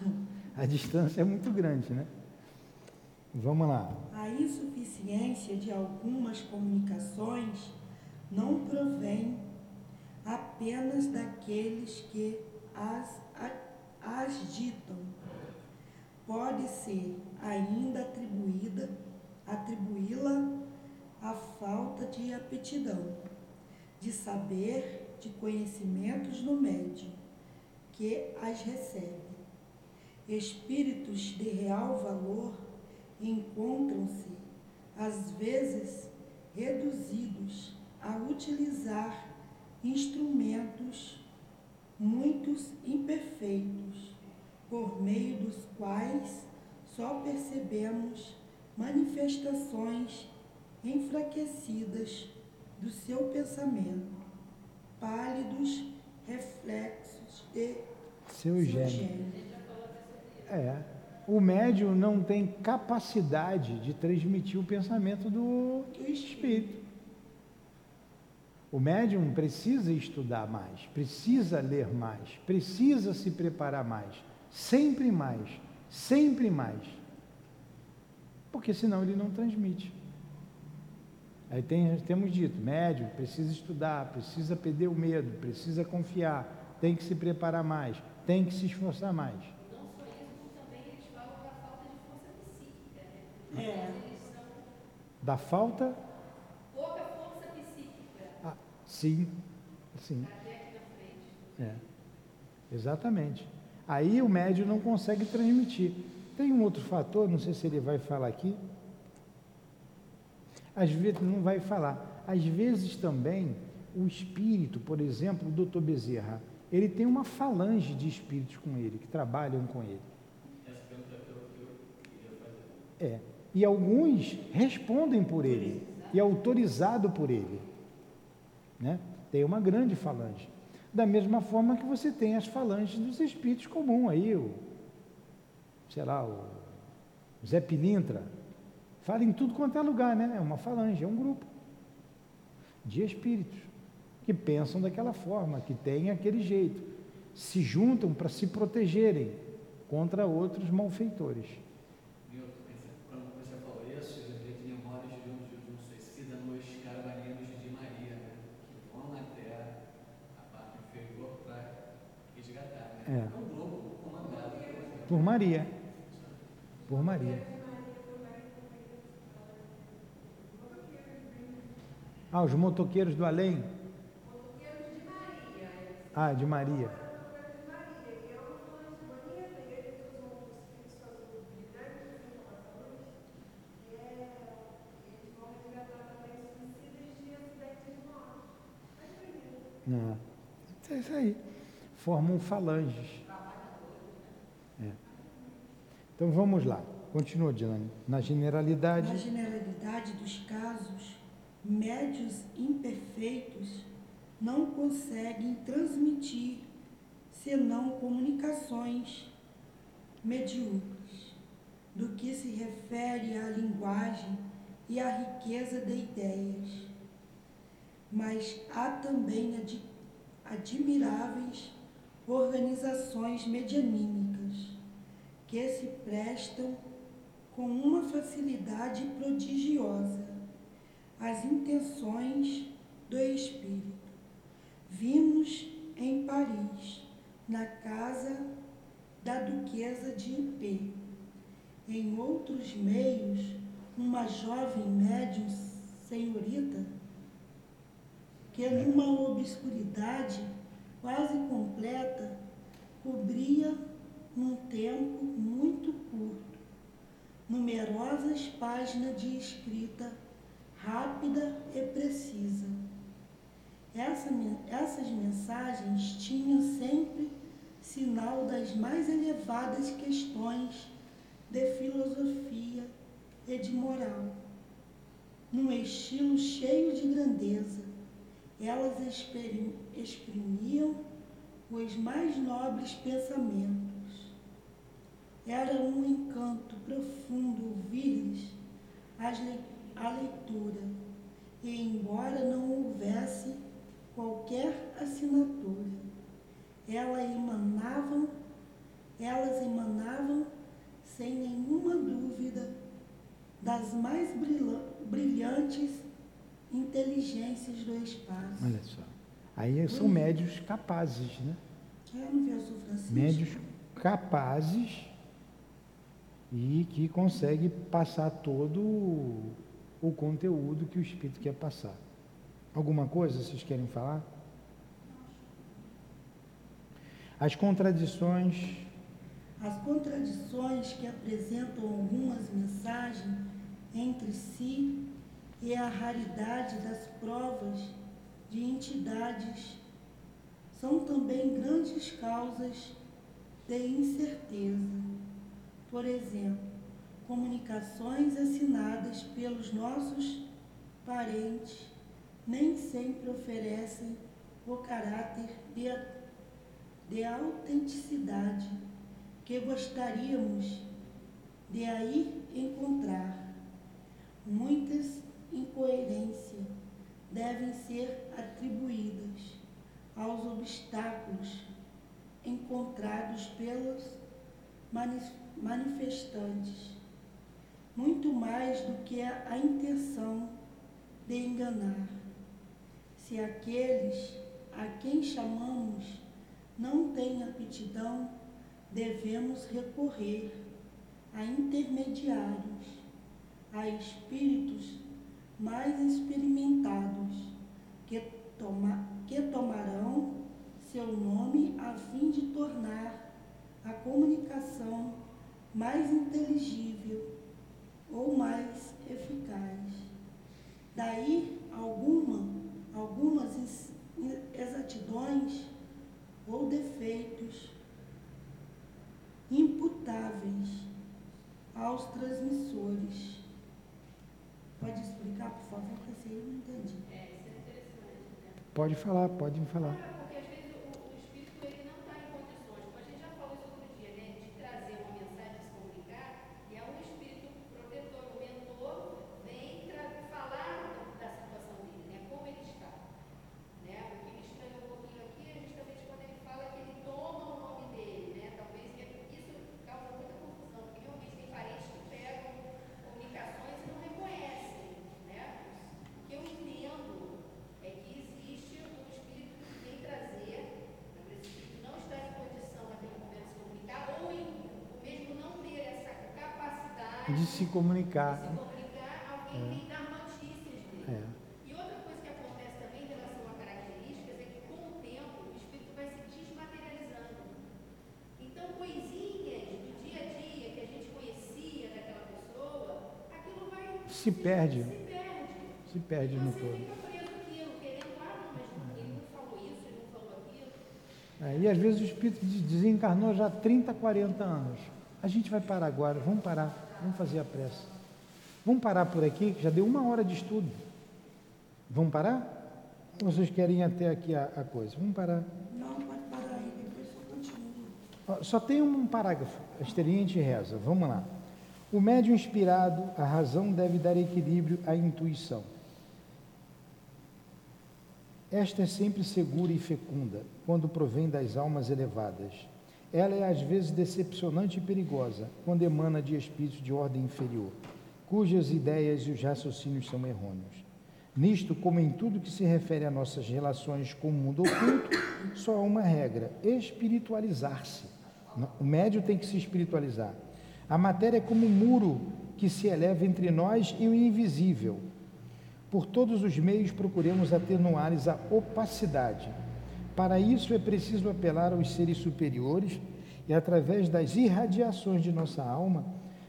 A distância é muito grande, né? Vamos lá. A insuficiência de algumas comunicações não provém apenas daqueles que as, ditam. Pode ser ainda atribuída, atribuí-la à falta de aptidão, de saber, de conhecimentos no médio, que as recebe. Espíritos de real valor encontram-se, às vezes, reduzidos a utilizar instrumentos muitos imperfeitos, por meio dos quais só percebemos manifestações enfraquecidas do seu pensamento, pálidos reflexos de seu, seu gênio. gênio. É o médium não tem capacidade de transmitir o pensamento do espírito. O médium precisa estudar mais, precisa ler mais, precisa se preparar mais, sempre mais, sempre mais. Porque senão ele não transmite. Aí tem, temos dito, médium precisa estudar, precisa perder o medo, precisa confiar, tem que se preparar mais, tem que se esforçar mais. É. Da falta? Pouca força psíquica. Ah, sim, sim. É. Exatamente. Aí o médio não consegue transmitir. Tem um outro fator, não sei se ele vai falar aqui. Às vezes não vai falar. Às vezes também o espírito, por exemplo, o doutor Bezerra, ele tem uma falange de espíritos com ele, que trabalham com ele. Essa pergunta é que eu queria fazer. É e alguns respondem por ele e é autorizado por ele. Né? Tem uma grande falange. Da mesma forma que você tem as falanges dos espíritos comuns aí, o, sei lá, o Zé Pilintra. Fala em tudo quanto é lugar, né? É uma falange, é um grupo de espíritos que pensam daquela forma, que têm aquele jeito, se juntam para se protegerem contra outros malfeitores. É. Por Maria. Por Maria. Ah, os motoqueiros do além? Ah, de Maria. Não. É isso aí. formam falanges. É. Então vamos lá. Continua, Dilane. Na generalidade. Na generalidade dos médios imperfeitos não conseguem transmitir senão comunicações medíocres, do que se refere à linguagem e à riqueza de ideias. Mas há também ad admiráveis organizações medianímicas que se prestam com uma facilidade prodigiosa às intenções do Espírito. Vimos em Paris, na casa da Duquesa de IP. Em outros meios, uma jovem médium senhorita, que numa obscuridade quase completa, cobria num tempo muito curto numerosas páginas de escrita rápida e precisa. Essa, essas mensagens tinham sempre sinal das mais elevadas questões de filosofia e de moral. Num estilo cheio de grandeza, elas exprimiam os mais nobres pensamentos. Era um encanto profundo ouvir-lhes a leitura, e embora não houvesse qualquer assinatura, ela emanavam, elas emanavam sem nenhuma dúvida das mais brilhantes inteligências do espaço. Olha só. Aí são médios capazes, né? É, no verso Francisco. Médios capazes e que consegue passar todo o conteúdo que o Espírito quer passar. Alguma coisa vocês querem falar? As contradições. As contradições que apresentam algumas mensagens entre si e a raridade das provas de entidades são também grandes causas de incerteza. Por exemplo, comunicações assinadas pelos nossos parentes nem sempre oferecem o caráter de, de autenticidade que gostaríamos de aí encontrar. Muitas incoerências devem ser atribuídas aos obstáculos encontrados pelos manifestantes, muito mais do que a intenção de enganar. Se aqueles a quem chamamos não têm aptidão, devemos recorrer a intermediários, a espíritos mais experimentados que, toma, que tomarão seu nome a fim de tornar a comunicação mais inteligível ou mais eficaz. Daí alguma, algumas exatidões ou defeitos imputáveis aos transmissores. Pode explicar, por favor, que esse aí eu não entendi. É, isso é interessante, né? Pode falar, pode falar. Se comunicar. Se comunicar, alguém é. tem dar notícias dele. É. E outra coisa que acontece também em relação a características é que com o tempo o espírito vai se desmaterializando. Então, coisinhas do dia a dia que a gente conhecia daquela pessoa, aquilo vai. Se perde. Se perde. Se perde no todo. Ah. É, e às vezes o espírito desencarnou já há 30, 40 anos. A gente vai parar agora, vamos parar, vamos fazer a pressa. Vamos parar por aqui, que já deu uma hora de estudo. Vamos parar? Ou vocês querem até aqui a, a coisa? Vamos parar. Não, pode parar aí, depois só continua. Só tem um parágrafo, a experiente reza. Vamos lá. O médium inspirado, a razão deve dar equilíbrio à intuição. Esta é sempre segura e fecunda, quando provém das almas elevadas. Ela é às vezes decepcionante e perigosa, quando emana de espíritos de ordem inferior, cujas ideias e os raciocínios são errôneos. Nisto, como em tudo que se refere a nossas relações com o mundo oculto, só há uma regra: espiritualizar-se. O médio tem que se espiritualizar. A matéria é como um muro que se eleva entre nós e o invisível. Por todos os meios procuremos atenuar-lhes a opacidade. Para isso é preciso apelar aos seres superiores e, através das irradiações de nossa alma,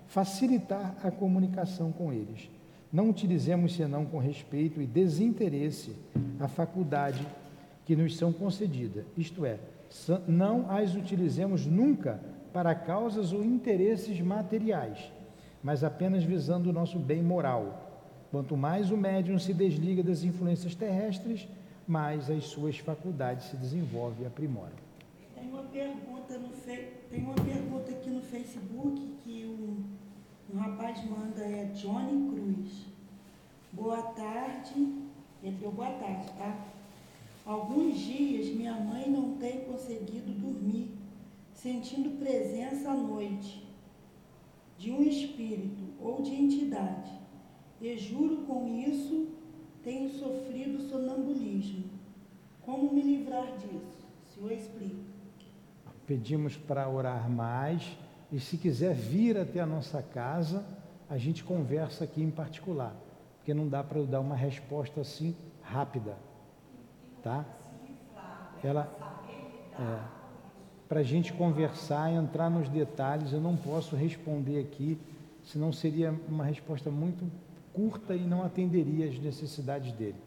facilitar a comunicação com eles. Não utilizemos senão com respeito e desinteresse a faculdade que nos são concedidas, isto é, não as utilizemos nunca para causas ou interesses materiais, mas apenas visando o nosso bem moral. Quanto mais o médium se desliga das influências terrestres, mais as suas faculdades se desenvolvem e aprimoram. Tem uma pergunta, no fe... Tem uma pergunta aqui no Facebook que o, um rapaz manda, é Johnny Cruz. Boa tarde, ele deu boa tarde, tá? Alguns dias minha mãe não tem conseguido dormir, sentindo presença à noite de um espírito ou de entidade. E juro com isso, tenho sofrido sonambulismo. Como me livrar disso? O senhor explica. Pedimos para orar mais e se quiser vir até a nossa casa, a gente conversa aqui em particular, porque não dá para eu dar uma resposta assim rápida, tá? Ela é, para a gente conversar, entrar nos detalhes, eu não posso responder aqui, senão seria uma resposta muito curta e não atenderia às necessidades dele.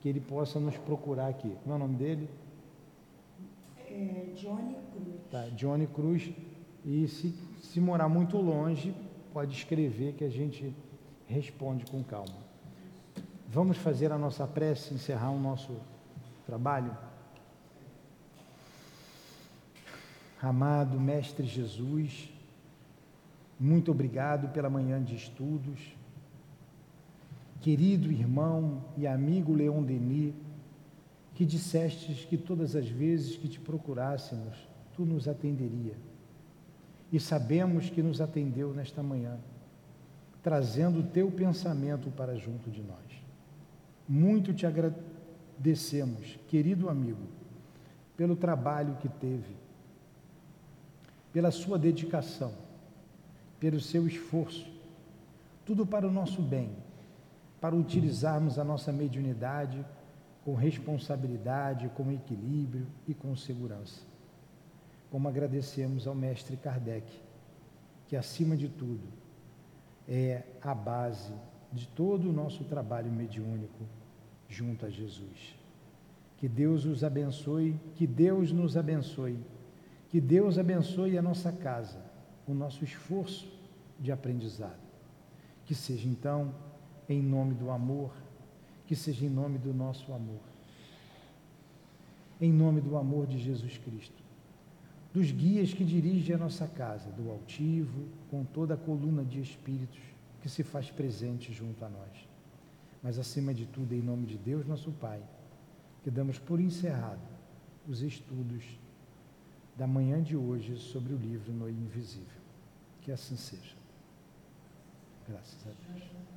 Que ele possa nos procurar aqui. Como é o nome dele? É Johnny Cruz. Tá, Johnny Cruz. E se, se morar muito longe, pode escrever que a gente responde com calma. Vamos fazer a nossa prece, encerrar o nosso trabalho? Amado Mestre Jesus, muito obrigado pela manhã de estudos querido irmão e amigo Leon Denis, que dissestes que todas as vezes que te procurássemos, tu nos atenderia. E sabemos que nos atendeu nesta manhã, trazendo o teu pensamento para junto de nós. Muito te agradecemos, querido amigo, pelo trabalho que teve, pela sua dedicação, pelo seu esforço, tudo para o nosso bem para utilizarmos a nossa mediunidade com responsabilidade, com equilíbrio e com segurança. Como agradecemos ao mestre Kardec, que acima de tudo é a base de todo o nosso trabalho mediúnico junto a Jesus. Que Deus os abençoe, que Deus nos abençoe, que Deus abençoe a nossa casa, o nosso esforço de aprendizado. Que seja então em nome do amor, que seja em nome do nosso amor. Em nome do amor de Jesus Cristo. Dos guias que dirigem a nossa casa, do altivo, com toda a coluna de espíritos que se faz presente junto a nós. Mas acima de tudo, em nome de Deus, nosso Pai, que damos por encerrado os estudos da manhã de hoje sobre o livro No Invisível. Que assim seja. Graças a Deus.